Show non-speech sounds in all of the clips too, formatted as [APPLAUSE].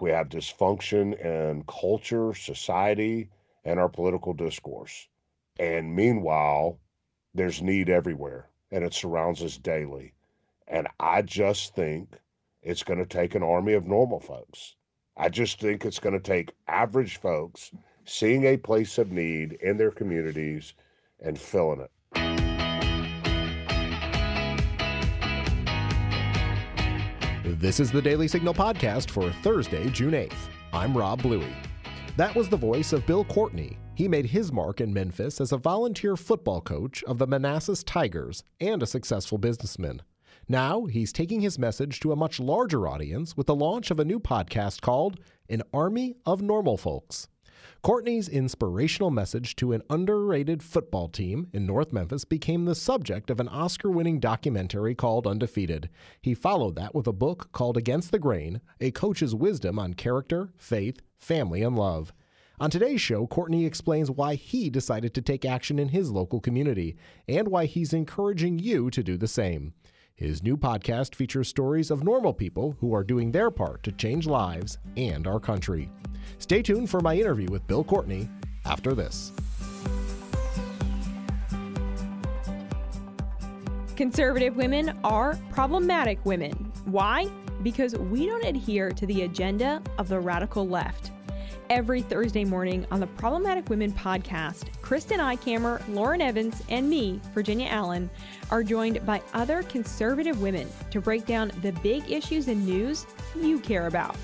We have dysfunction in culture, society, and our political discourse. And meanwhile, there's need everywhere and it surrounds us daily. And I just think it's going to take an army of normal folks. I just think it's going to take average folks seeing a place of need in their communities and filling it. This is the Daily Signal podcast for Thursday, June 8th. I'm Rob Bluey. That was the voice of Bill Courtney. He made his mark in Memphis as a volunteer football coach of the Manassas Tigers and a successful businessman. Now he's taking his message to a much larger audience with the launch of a new podcast called An Army of Normal Folks. Courtney's inspirational message to an underrated football team in North Memphis became the subject of an Oscar winning documentary called Undefeated. He followed that with a book called Against the Grain A Coach's Wisdom on Character, Faith, Family, and Love. On today's show, Courtney explains why he decided to take action in his local community and why he's encouraging you to do the same. His new podcast features stories of normal people who are doing their part to change lives and our country. Stay tuned for my interview with Bill Courtney after this. Conservative women are problematic women. Why? Because we don't adhere to the agenda of the radical left. Every Thursday morning on the Problematic Women podcast, Kristen Eichamer, Lauren Evans, and me, Virginia Allen, are joined by other conservative women to break down the big issues and news you care about.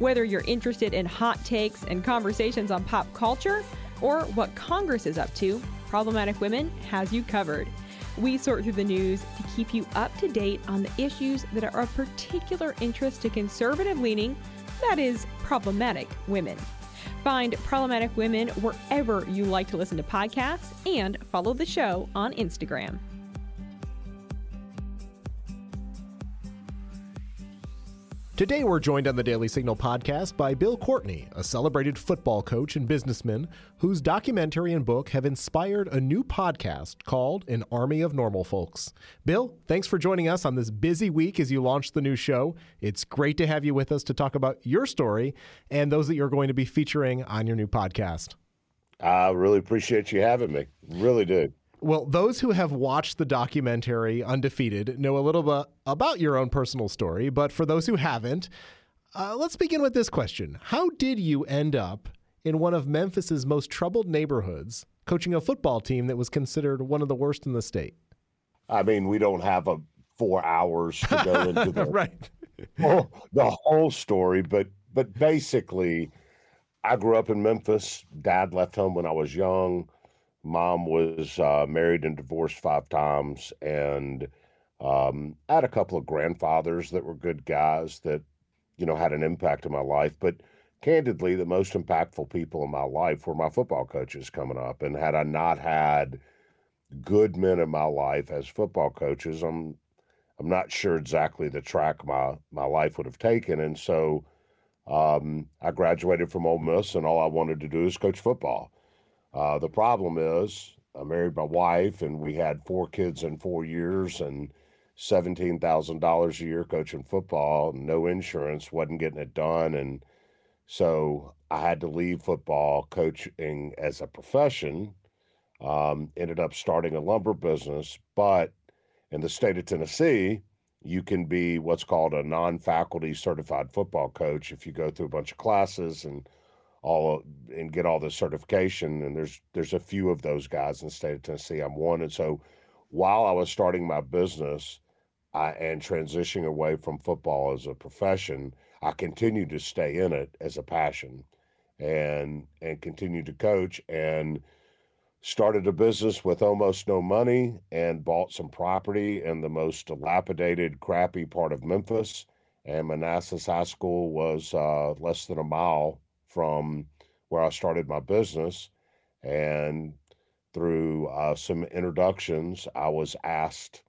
Whether you're interested in hot takes and conversations on pop culture or what Congress is up to, Problematic Women has you covered. We sort through the news to keep you up to date on the issues that are of particular interest to conservative leaning, that is, problematic women. Find Problematic Women wherever you like to listen to podcasts and follow the show on Instagram. Today, we're joined on the Daily Signal podcast by Bill Courtney, a celebrated football coach and businessman whose documentary and book have inspired a new podcast called An Army of Normal Folks. Bill, thanks for joining us on this busy week as you launch the new show. It's great to have you with us to talk about your story and those that you're going to be featuring on your new podcast. I really appreciate you having me. Really do. Well, those who have watched the documentary Undefeated know a little bit about your own personal story, but for those who haven't, uh, let's begin with this question How did you end up in one of Memphis's most troubled neighborhoods, coaching a football team that was considered one of the worst in the state? I mean, we don't have a four hours to go into [LAUGHS] the, right. whole, the whole story, but but basically, I grew up in Memphis. Dad left home when I was young Mom was uh, married and divorced five times, and um, I had a couple of grandfathers that were good guys that, you know, had an impact in my life. But candidly, the most impactful people in my life were my football coaches coming up. And had I not had good men in my life as football coaches, I'm I'm not sure exactly the track my my life would have taken. And so um, I graduated from Ole Miss, and all I wanted to do is coach football. Uh, the problem is, I married my wife, and we had four kids in four years, and seventeen thousand dollars a year coaching football. No insurance, wasn't getting it done, and so I had to leave football coaching as a profession. Um, ended up starting a lumber business, but in the state of Tennessee, you can be what's called a non-faculty certified football coach if you go through a bunch of classes and all and get all the certification. And there's there's a few of those guys in the state of Tennessee. I'm one, and so while I was starting my business I, and transitioning away from football as a profession, I continued to stay in it as a passion, and and continued to coach and started a business with almost no money and bought some property in the most dilapidated, crappy part of Memphis. And Manassas High School was uh, less than a mile from where I started my business. And through uh, some introductions, I was asked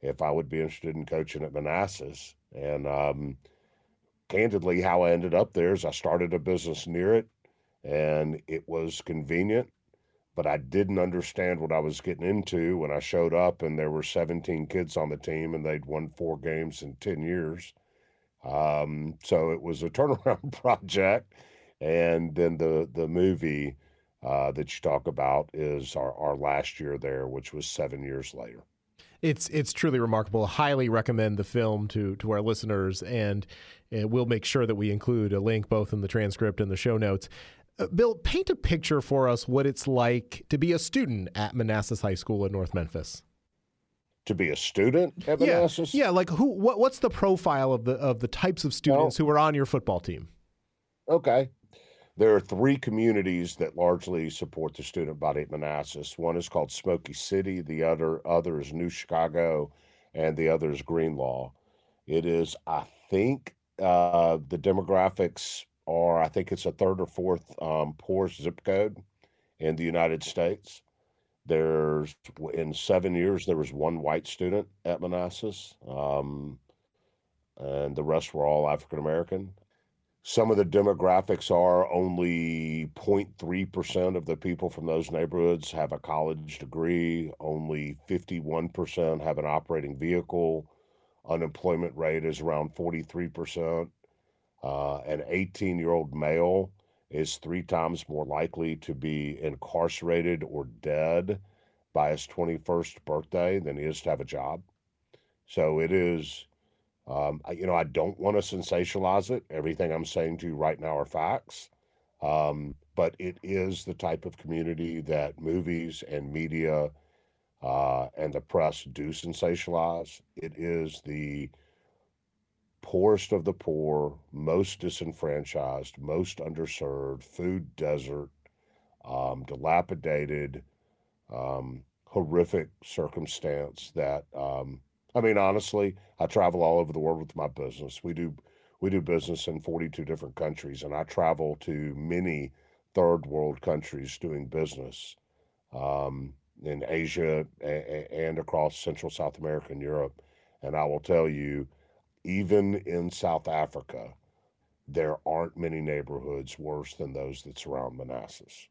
if I would be interested in coaching at Manassas. And um, candidly, how I ended up there is I started a business near it and it was convenient, but I didn't understand what I was getting into when I showed up and there were 17 kids on the team and they'd won four games in 10 years. Um, so it was a [LAUGHS] turnaround project. And then the the movie uh, that you talk about is our, our last year there, which was seven years later. It's it's truly remarkable. Highly recommend the film to to our listeners, and uh, we'll make sure that we include a link both in the transcript and the show notes. Uh, Bill, paint a picture for us what it's like to be a student at Manassas High School in North Memphis. To be a student at yeah, Manassas? Yeah, like who? What, what's the profile of the of the types of students well, who are on your football team? Okay, there are three communities that largely support the student body at Manassas. One is called Smoky City, the other other is New Chicago, and the other is Greenlaw. It is, I think, uh, the demographics are, I think it's a third or fourth um, poorest zip code in the United States. There's in seven years there was one white student at Manassas, um, and the rest were all African American. Some of the demographics are only 0.3% of the people from those neighborhoods have a college degree, only 51% have an operating vehicle. Unemployment rate is around 43%. Uh, an 18 year old male is three times more likely to be incarcerated or dead by his 21st birthday than he is to have a job. So it is um, I, you know, I don't want to sensationalize it. Everything I'm saying to you right now are facts. Um, but it is the type of community that movies and media uh, and the press do sensationalize. It is the poorest of the poor, most disenfranchised, most underserved, food desert, um, dilapidated, um, horrific circumstance that um, I mean, honestly, I travel all over the world with my business. We do we do business in 42 different countries, and I travel to many third world countries doing business um, in Asia and across Central South America and Europe. And I will tell you, even in South Africa, there aren't many neighborhoods worse than those that surround Manassas.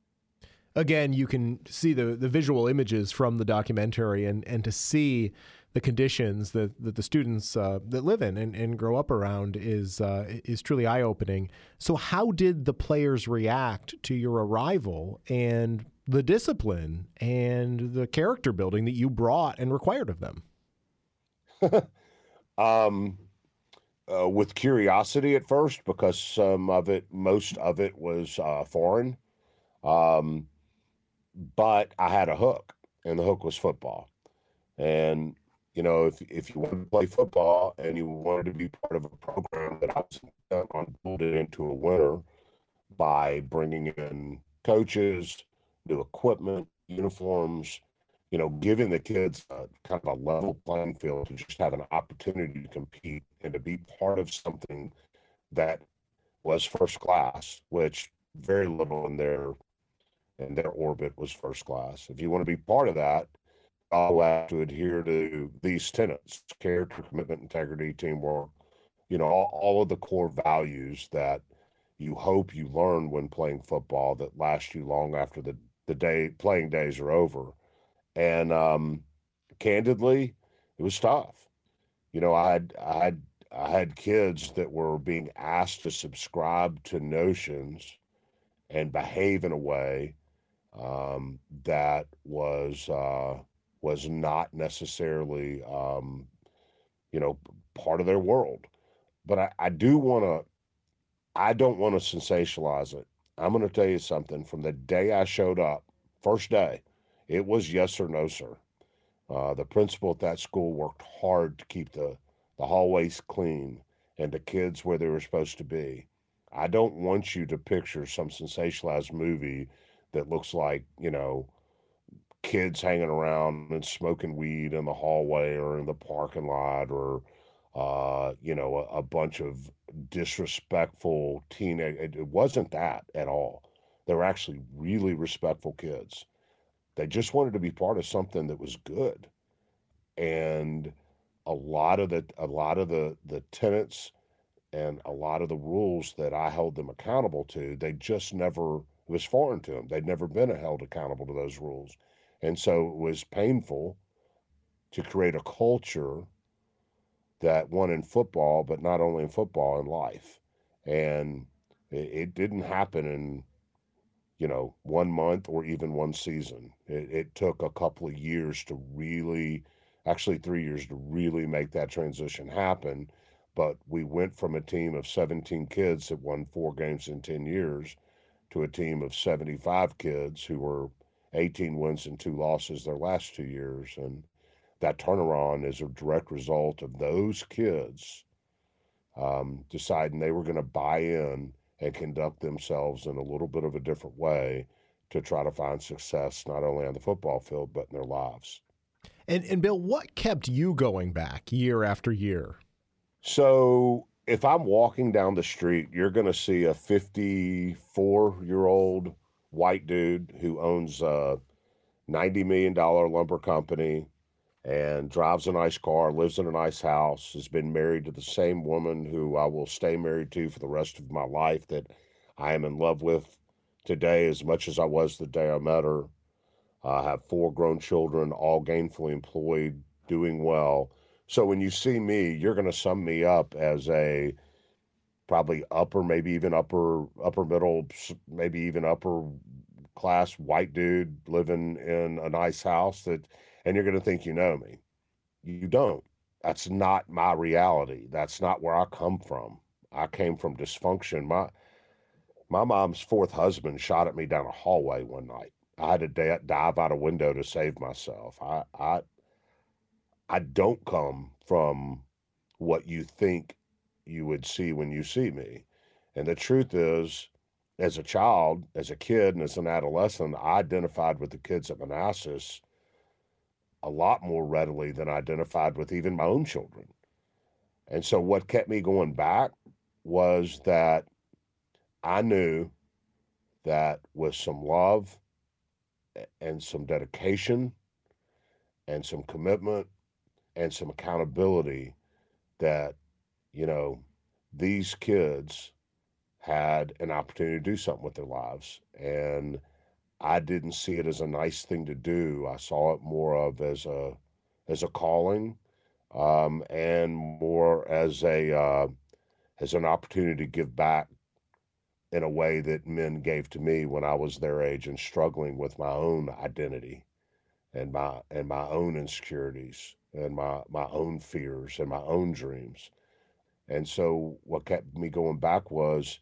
Again, you can see the, the visual images from the documentary and, and to see the conditions that, that the students uh, that live in and, and grow up around is uh, is truly eye opening. So, how did the players react to your arrival and the discipline and the character building that you brought and required of them? [LAUGHS] um, uh, with curiosity at first, because some of it, most of it, was uh, foreign. Um, but I had a hook, and the hook was football. And you know, if if you wanted to play football and you wanted to be part of a program that I was it into a winner by bringing in coaches, new equipment, uniforms, you know, giving the kids a, kind of a level playing field to just have an opportunity to compete and to be part of something that was first class, which very little in their in their orbit was first class. If you want to be part of that, all have to adhere to these tenets character, commitment, integrity, teamwork, you know, all, all of the core values that you hope you learn when playing football that last you long after the, the day playing days are over. And um, candidly, it was tough. You know, I had, I had, I had kids that were being asked to subscribe to notions and behave in a way um, that was uh, was not necessarily, um, you know, part of their world. But I, I do want to, I don't want to sensationalize it. I'm going to tell you something from the day I showed up, first day, it was yes or no, sir. Uh, the principal at that school worked hard to keep the, the hallways clean and the kids where they were supposed to be. I don't want you to picture some sensationalized movie that looks like, you know, kids hanging around and smoking weed in the hallway or in the parking lot or uh, you know a, a, bunch of disrespectful teenage it, it wasn't that at all they were actually really respectful kids they just wanted to be part of something that was good and a lot of the a lot of the the tenants and a lot of the rules that I held them accountable to, they just never was foreign to them. They'd never been held accountable to those rules. And so it was painful to create a culture that won in football, but not only in football, in life. And it, it didn't happen in, you know, one month or even one season. It, it took a couple of years to really, actually, three years to really make that transition happen. But we went from a team of 17 kids that won four games in 10 years to a team of 75 kids who were 18 wins and two losses their last two years. And that turnaround is a direct result of those kids um, deciding they were going to buy in and conduct themselves in a little bit of a different way to try to find success not only on the football field but in their lives. And and Bill, what kept you going back year after year? So if I'm walking down the street, you're going to see a 54 year old white dude who owns a $90 million lumber company and drives a nice car, lives in a nice house, has been married to the same woman who I will stay married to for the rest of my life that I am in love with today as much as I was the day I met her. I have four grown children, all gainfully employed, doing well. So when you see me, you're going to sum me up as a probably upper, maybe even upper, upper middle, maybe even upper class white dude living in a nice house that and you're going to think you know me. You don't. That's not my reality. That's not where I come from. I came from dysfunction. My my mom's fourth husband shot at me down a hallway one night. I had to dive out a window to save myself. I I I don't come from what you think you would see when you see me. And the truth is, as a child, as a kid, and as an adolescent, I identified with the kids at Manassas a lot more readily than I identified with even my own children. And so what kept me going back was that I knew that with some love and some dedication and some commitment and some accountability that you know these kids had an opportunity to do something with their lives and I didn't see it as a nice thing to do. I saw it more of as a as a calling, um, and more as a uh, as an opportunity to give back in a way that men gave to me when I was their age and struggling with my own identity and my and my own insecurities and my my own fears and my own dreams. And so what kept me going back was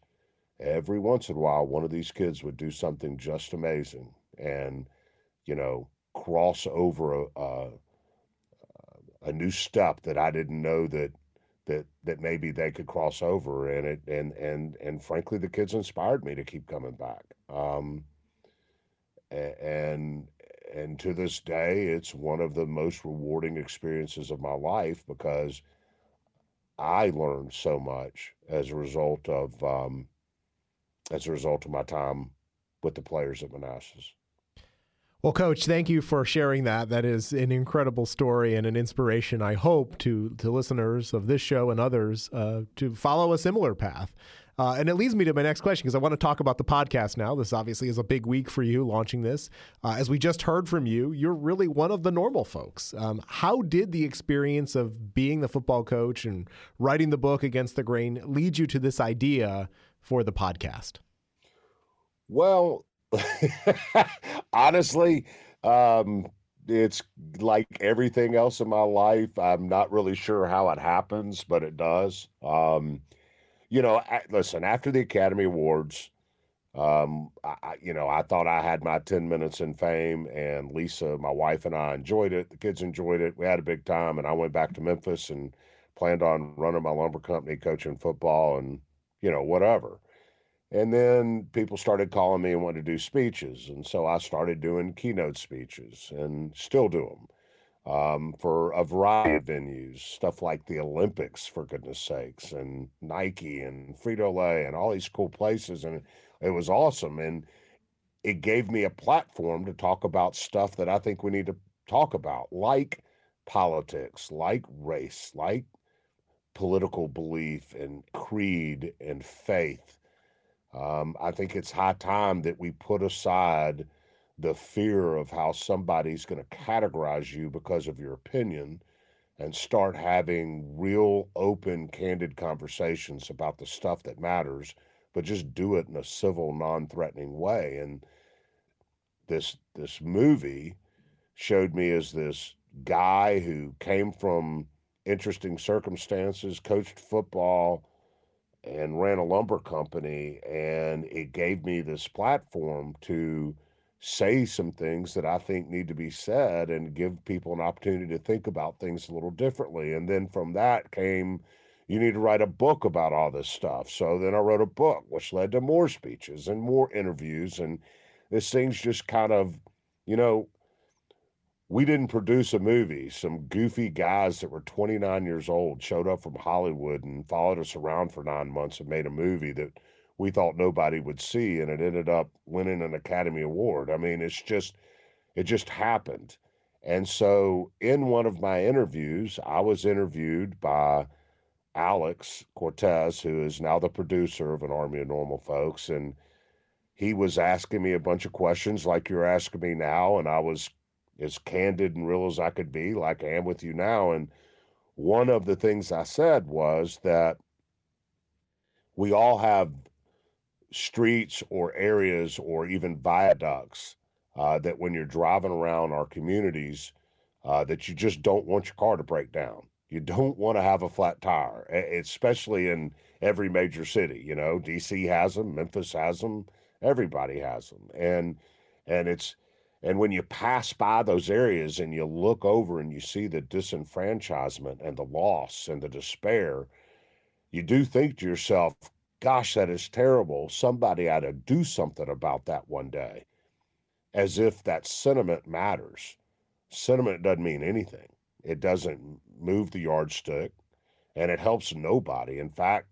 every once in a while, one of these kids would do something just amazing and, you know, cross over a, a, a new step that I didn't know that that that maybe they could cross over and it and and and frankly the kids inspired me to keep coming back. Um and and to this day it's one of the most rewarding experiences of my life because i learned so much as a result of um as a result of my time with the players at Manassas. Well, Coach, thank you for sharing that. That is an incredible story and an inspiration, I hope, to, to listeners of this show and others uh, to follow a similar path. Uh, and it leads me to my next question because I want to talk about the podcast now. This obviously is a big week for you launching this. Uh, as we just heard from you, you're really one of the normal folks. Um, how did the experience of being the football coach and writing the book Against the Grain lead you to this idea for the podcast? Well, [LAUGHS] honestly, um, it's like everything else in my life. I'm not really sure how it happens, but it does. Um, you know, listen, after the Academy Awards, um, I, you know, I thought I had my 10 minutes in fame, and Lisa, my wife, and I enjoyed it. The kids enjoyed it. We had a big time, and I went back to Memphis and planned on running my lumber company, coaching football, and you know, whatever. And then people started calling me and wanted to do speeches. And so I started doing keynote speeches and still do them um, for a variety of venues, stuff like the Olympics, for goodness sakes, and Nike and Frito Lay and all these cool places. And it was awesome. And it gave me a platform to talk about stuff that I think we need to talk about, like politics, like race, like political belief and creed and faith. Um, I think it's high time that we put aside the fear of how somebody's going to categorize you because of your opinion and start having real, open, candid conversations about the stuff that matters, but just do it in a civil, non-threatening way. And this this movie showed me as this guy who came from interesting circumstances, coached football, and ran a lumber company. And it gave me this platform to say some things that I think need to be said and give people an opportunity to think about things a little differently. And then from that came, you need to write a book about all this stuff. So then I wrote a book, which led to more speeches and more interviews. And this thing's just kind of, you know, we didn't produce a movie. Some goofy guys that were 29 years old showed up from Hollywood and followed us around for nine months and made a movie that we thought nobody would see, and it ended up winning an Academy Award. I mean, it's just, it just happened. And so, in one of my interviews, I was interviewed by Alex Cortez, who is now the producer of An Army of Normal Folks. And he was asking me a bunch of questions like you're asking me now. And I was as candid and real as I could be, like I am with you now. And one of the things I said was that we all have streets or areas or even viaducts uh, that when you're driving around our communities uh, that you just don't want your car to break down. You don't want to have a flat tire especially in every major city you know? Dc has them memphis has them everybody has them and and it's and when you pass by those areas and you look over and you see the disenfranchisement and the loss and the despair you do think to yourself gosh, that is terrible. Somebody ought to do something about that one day. As if that sentiment matters. Sentiment doesn't mean anything, it doesn't move the yardstick and it helps nobody. In fact,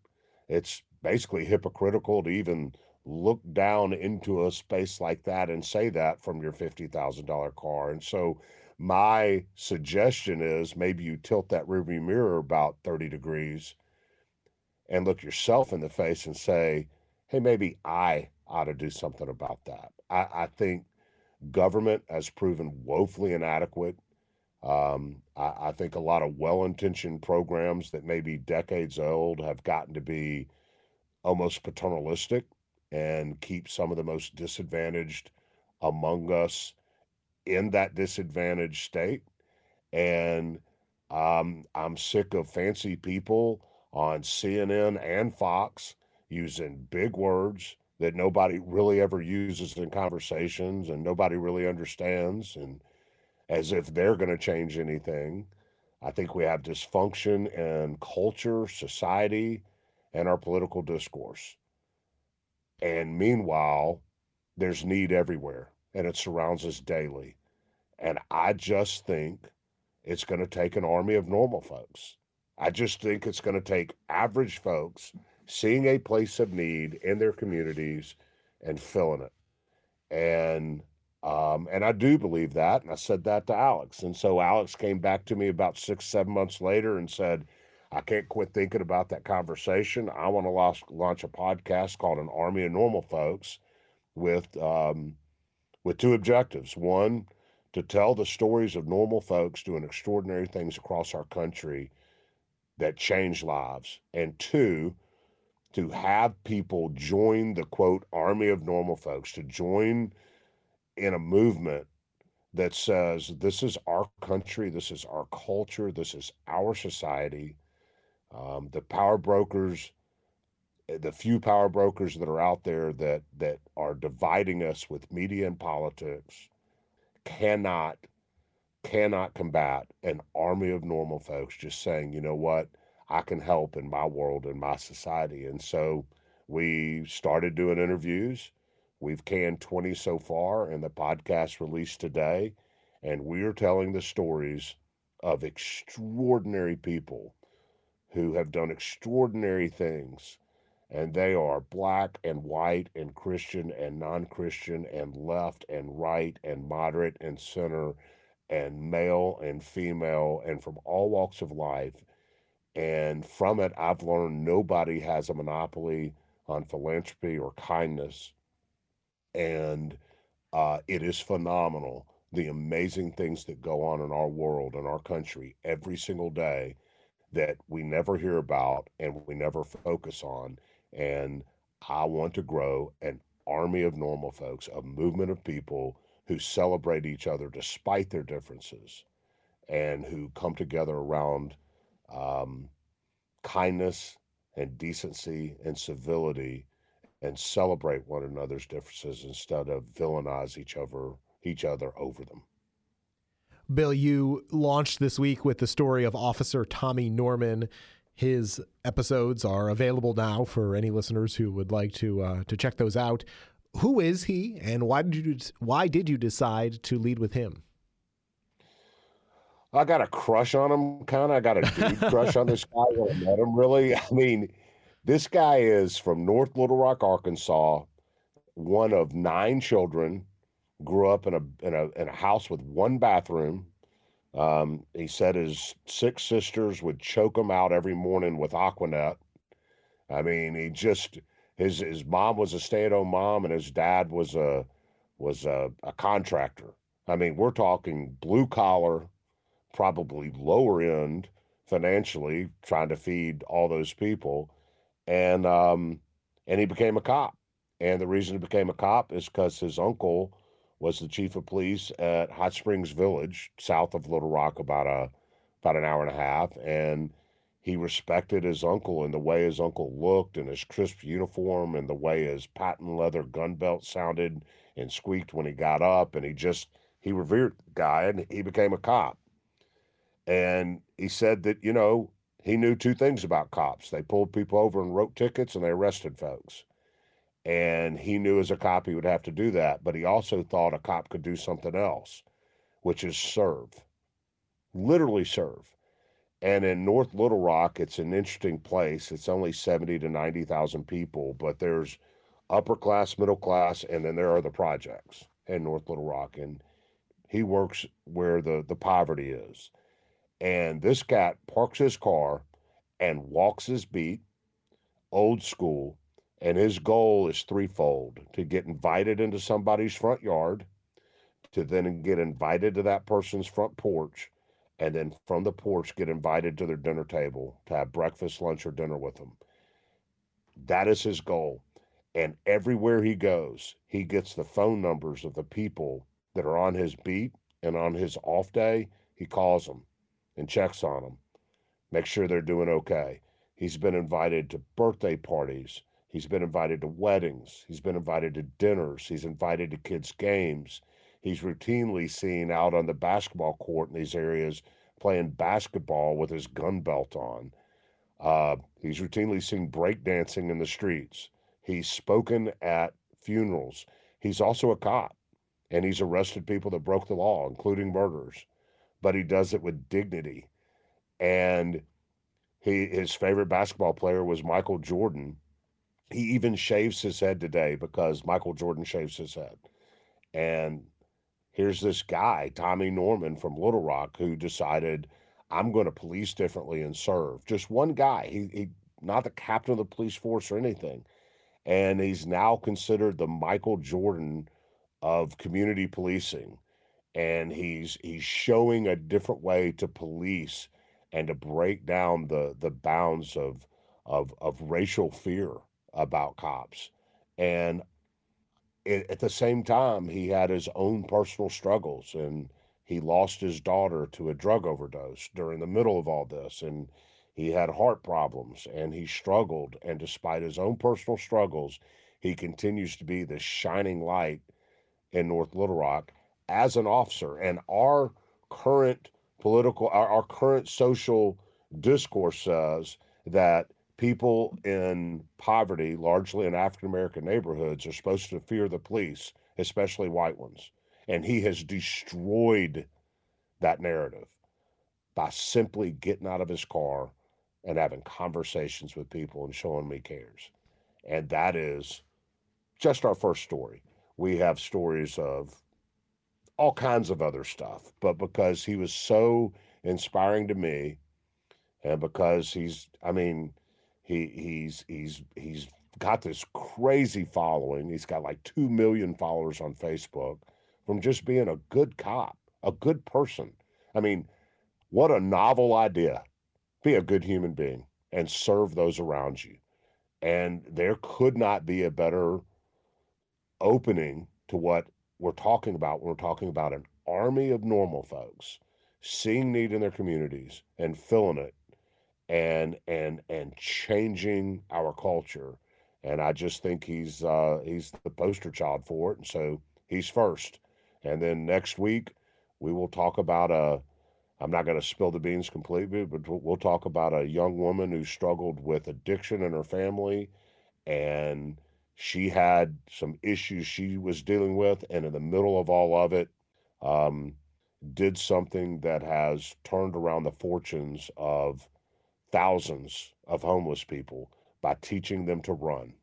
it's basically hypocritical to even look down into a space like that and say that from your $50,000 car. And so, my suggestion is maybe you tilt that rearview mirror about 30 degrees and look yourself in the face and say, hey, maybe I ought to do something about that. I, I think government has proven woefully inadequate. Um, I, I, think a lot of well intentioned programs that may be decades old have gotten to be almost paternalistic and keep some of the most disadvantaged among us in that disadvantaged state. And um, I'm sick of fancy people on CNN and Fox using big words that nobody really ever uses in conversations and nobody really understands and as if they're going to change anything. I think we have dysfunction in culture, society, and our political discourse. And meanwhile, there's need everywhere and it surrounds us daily. And I just think it's going to take an army of normal folks I just think it's going to take average folks seeing a place of need in their communities and filling it. And um, and I do believe that, and I said that to Alex. And so Alex came back to me about six, seven months later and said, I can't quit thinking about that conversation. I want to launch, a podcast called An Army of Normal Folks with um, with two objectives. One, to tell the stories of normal folks doing extraordinary things across our country that change lives. And two, to have people join the quote army of normal folks, to join in a movement that says this is our country, this is our culture, this is our society. Um, the power brokers, eh, the few power brokers that are out there that that are dividing us with media and politics, cannot cannot combat an army of normal folks just saying, you know what, I can help in my world and my society. And so we started doing interviews. We've canned 20 so far, and the podcast released today. And we're telling the stories of extraordinary people who have done extraordinary things. And they are black and white and Christian and non Christian and left and right and moderate and center and male and female and from all walks of life. And from it, I've learned nobody has a monopoly on philanthropy or kindness. And uh, it is phenomenal the amazing things that go on in our world and our country every single day that we never hear about and we never focus on. And I want to grow an army of normal folks, a movement of people who celebrate each other despite their differences and who come together around um, kindness and decency and civility and celebrate one another's differences instead of villainize each other each other over them. Bill, you launched this week with the story of Officer Tommy Norman. His episodes are available now for any listeners who would like to uh, to check those out. Who is he, and why did you why did you decide to lead with him? I got a crush on him, kind of. I got a dude [LAUGHS] crush on this guy when I met him. Really, [LAUGHS] I mean, this guy is from North Little Rock, Arkansas, one of nine children. Grew up in a in a in a house with one bathroom. Um, he said his six sisters would choke him out every morning with Aqua Net. I mean, he just his his mom was a stay at home mom, and his dad was a was a, a contractor. I mean, we're talking blue collar probably lower end financially, trying to feed all those people, and um, and he became a cop. And the reason he became a cop is because his uncle was the chief of police at Hot Springs Village, south of Little Rock, about a about an hour and a half, and he respected his uncle and the way his uncle looked and his crisp uniform and the way his patent leather gun belt sounded and squeaked when he got up and he just he revered the guy and he became a cop and he said that, you know, he knew two things about cops. They pulled people over and wrote tickets and they arrested folks. And he knew as a cop he would have to do that. But he also thought a cop could do something else, which is serve, literally serve. And in North Little Rock, it's an interesting place. It's only 70 to 90,000 people, but there's upper class, middle class, and then there are the projects in North Little Rock. And he works where the, the poverty is. And this cat parks his car and walks his beat, old school. And his goal is threefold to get invited into somebody's front yard, to then get invited to that person's front porch, and then from the porch get invited to their dinner table to have breakfast, lunch, or dinner with them. That is his goal. And everywhere he goes, he gets the phone numbers of the people that are on his beat and on his off day, he calls them and checks on them, make sure they're doing okay. He's been invited to birthday parties. He's been invited to weddings. He's been invited to dinners. He's invited to kids' games. He's routinely seen out on the basketball court in these areas playing basketball with his gun belt on. Uh, he's routinely seen breakdancing in the streets. He's spoken at funerals. He's also a cop, and he's arrested people that broke the law, including murderers but he does it with dignity. And he his favorite basketball player was Michael Jordan. He even shaves his head today because Michael Jordan shaves his head. And here's this guy, Tommy Norman from Little Rock, who decided I'm going to police differently and serve. Just one guy. He, he not the captain of the police force or anything. And he's now considered the Michael Jordan of community policing and he's he's showing a different way to police and to break down the the bounds of of of racial fear about cops and at the same time he had his own personal struggles and he lost his daughter to a drug overdose during the middle of all this and he had heart problems and he struggled and despite his own personal struggles he continues to be the shining light in north little rock as an officer. And our current political our, our current social discourse says that people in poverty largely in african american neighborhoods are supposed to fear the police especially white ones and he has destroyed that narrative by simply getting out of his car and having conversations with people and showing me cares and that is just our first story we have stories of all kinds of other stuff. But because he was so inspiring to me, and because he's, I mean, he he's he's he's got this crazy following. He's got like two million followers on Facebook, from just being a good cop, a good person. I mean, what a novel idea. Be a good human being and serve those around you. And there could not be a better opening to what we're talking about when we're talking about an army of normal folks seeing need in their communities and filling it and and and changing our culture and i just think he's uh he's the poster child for it and so he's first. And then next week we will talk about a i'm not going to spill the beans completely but we'll talk about a young woman who struggled with addiction in her family and she had some issues she was dealing with and in the middle of all of it um, did something that has turned around the fortunes of thousands of homeless people by teaching them to run.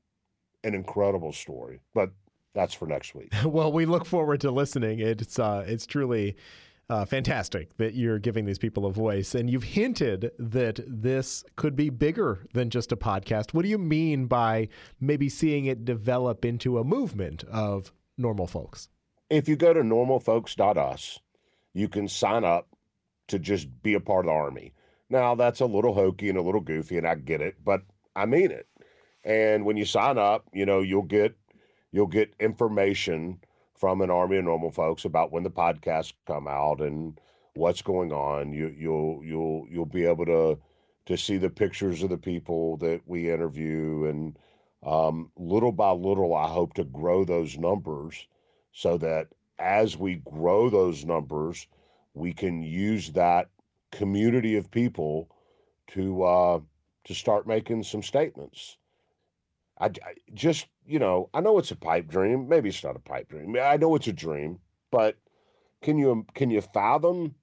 An incredible story, but that's for next week. [LAUGHS] well, we look forward to listening. It's uh, it's truly uh, fantastic that you're giving these people a voice, and you've hinted that this could be bigger than just a podcast. What do you mean by maybe seeing it develop into a movement of normal folks? If you go to normalfolks.us, you can sign up to just be a part of the army. Now, that's a little hokey and a little goofy, and I get it, but I mean it. And when you sign up, you know, you'll get you'll get information from an army of normal folks about when the podcasts come out and what's going on. You you'll you'll you'll be able to to see the pictures of the people that we interview and um, little by little, I hope to grow those numbers so that as we grow those numbers, we can use that community of people to uh, to start making some statements. I, I, just you know I know it's a pipe dream. Maybe it's not a pipe dream. I know it's a dream, but can you can you fathom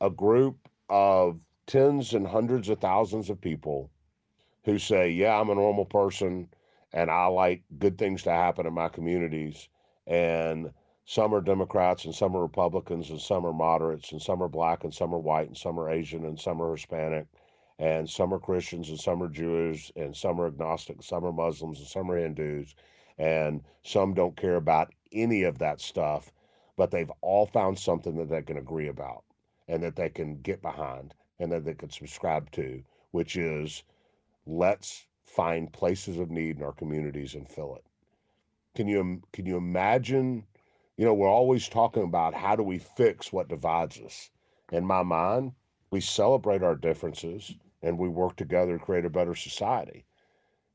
a group of tens and hundreds of thousands of people who say, "Yeah, I'm a normal person, and I like good things to happen in my communities," and some are Democrats and some are Republicans and some are moderates and some are black and some are white and some are Asian and some are Hispanic and some are Christians and some are Jews and some are agnostic, some are Muslims and some are Hindus and some don't care about any of that stuff, but they've all found something that they can agree about and that they can get behind and that they can subscribe to, which is let's find places of need in our communities and fill it. Can you can you imagine you know, we're always talking about how do we fix what divides us. In my mind, we celebrate our differences and we work together to create a better society.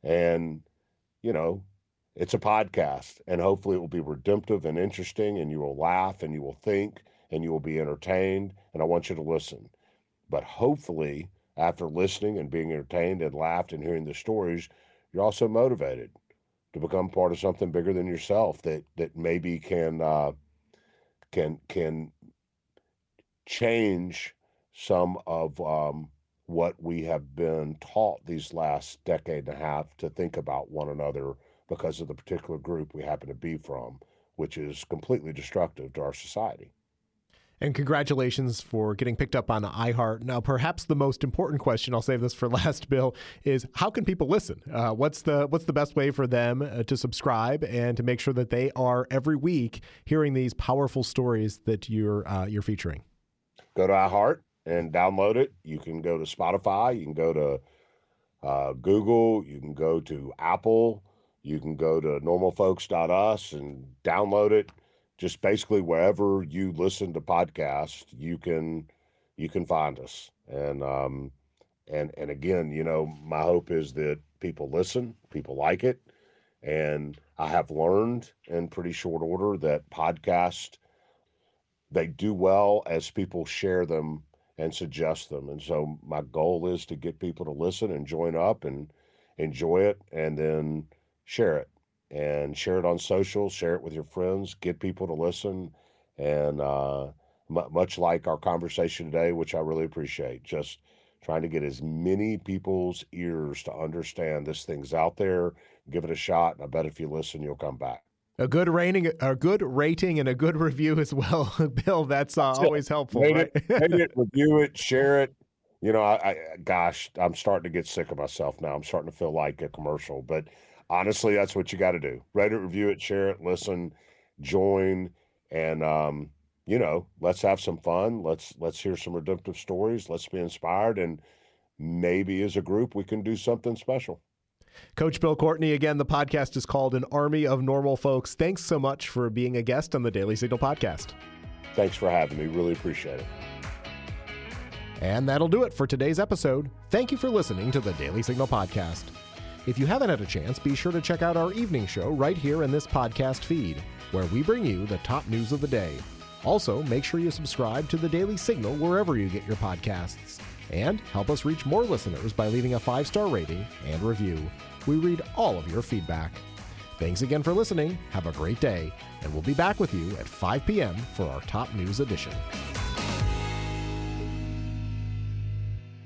And, you know, it's a podcast and hopefully it will be redemptive and interesting and you will laugh and you will think and you will be entertained. And I want you to listen. But hopefully, after listening and being entertained and laughed and hearing the stories, you're also motivated to become part of something bigger than yourself that that maybe can uh, can can change some of um, what we have been taught these last decade and a half to think about one another because of the particular group we happen to be from, which is completely destructive to our society. And congratulations for getting picked up on iHeart. Now, perhaps the most important question, I'll save this for [LAUGHS] last, Bill, is how can people listen? Uh, what's the what's the best way for them uh, to subscribe and to make sure that they are every week hearing these powerful stories that you're uh, you're featuring? Go to iHeart and download it. You can go to Spotify. You can go to uh, Google. You can go to Apple. You can go to normalfolks.us and download it just basically wherever you listen to podcasts, you can you can find us. And um and and again, you know, my hope is that people listen, people like it. And I have learned in pretty short order that podcasts they do well as people share them and suggest them. And so my goal is to get people to listen and join up and enjoy it and then share it and share it on social, share it with your friends, get people to listen. And uh, m- much like our conversation today, which I really appreciate, just trying to get as many people's ears to understand this thing's out there, give it a shot. And I bet if you listen, you'll come back. A good rating, a good rating, and a good review as well, [LAUGHS] Bill. That's uh, always helpful. Rate, right? it, rate it, review it, share it. You know, I, I, gosh, I'm starting to get sick of myself now. I'm starting to feel like a commercial, but honestly, that's what you got to do. Rate it, review it, share it, listen, join, and um, you know, let's have some fun. Let's let's hear some redemptive stories. Let's be inspired, and maybe as a group we can do something special. Coach Bill Courtney, again, the podcast is called An Army of Normal Folks. Thanks so much for being a guest on the Daily Signal podcast. Thanks for having me. Really appreciate it. And that'll do it for today's episode. Thank you for listening to the Daily Signal podcast. If you haven't had a chance, be sure to check out our evening show right here in this podcast feed, where we bring you the top news of the day. Also, make sure you subscribe to the Daily Signal wherever you get your podcasts. And help us reach more listeners by leaving a five star rating and review. We read all of your feedback. Thanks again for listening. Have a great day, and we'll be back with you at 5 p.m. for our top news edition.